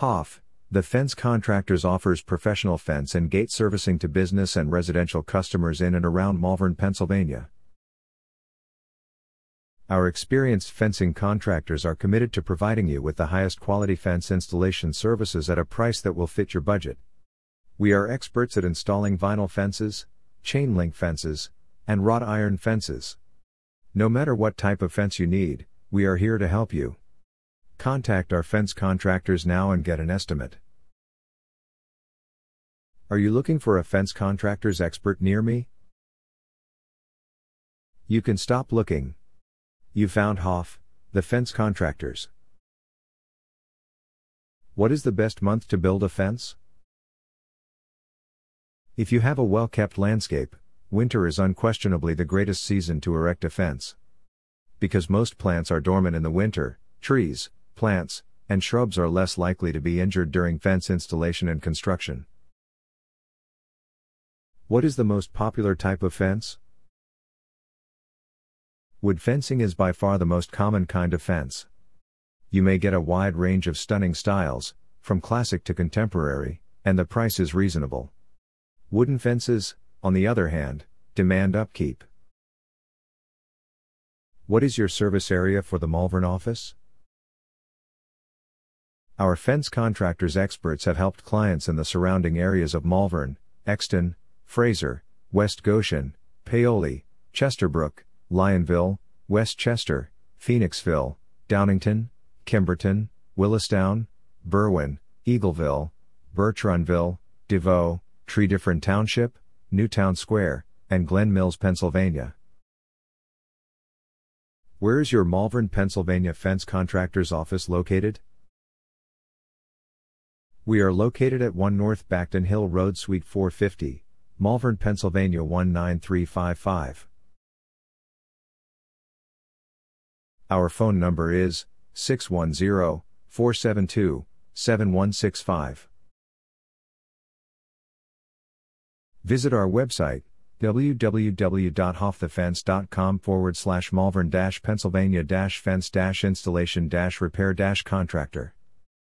Hoff, the fence contractors offers professional fence and gate servicing to business and residential customers in and around Malvern, Pennsylvania. Our experienced fencing contractors are committed to providing you with the highest quality fence installation services at a price that will fit your budget. We are experts at installing vinyl fences, chain link fences, and wrought iron fences. No matter what type of fence you need, we are here to help you. Contact our fence contractors now and get an estimate. Are you looking for a fence contractor's expert near me? You can stop looking. You found Hoff, the fence contractors. What is the best month to build a fence? If you have a well kept landscape, winter is unquestionably the greatest season to erect a fence. Because most plants are dormant in the winter, trees, plants, and shrubs are less likely to be injured during fence installation and construction. What is the most popular type of fence? Wood fencing is by far the most common kind of fence. You may get a wide range of stunning styles, from classic to contemporary, and the price is reasonable. Wooden fences, on the other hand, demand upkeep. What is your service area for the Malvern office? Our fence contractors experts have helped clients in the surrounding areas of Malvern, Exton, Frazer, West Goshen, Paoli, Chesterbrook, Lionville, West Chester, Phoenixville, Downingtown, Kimberton, Willistown, Berwyn, Eagleville, Bertrandville, DeVoe, Tredyffrin Township, Newtown Square, and Glen Mills, Pennsylvania. Where is your Malvern, Pennsylvania fence contractor's office located? We are located at 1 North Bacton Hill Road, Suite 450, Malvern, Pennsylvania 19355. Our phone number is 610 472 7165. Visit our website www.hoffthefence.com forward slash malvern pennsylvania fence installation repair contractor.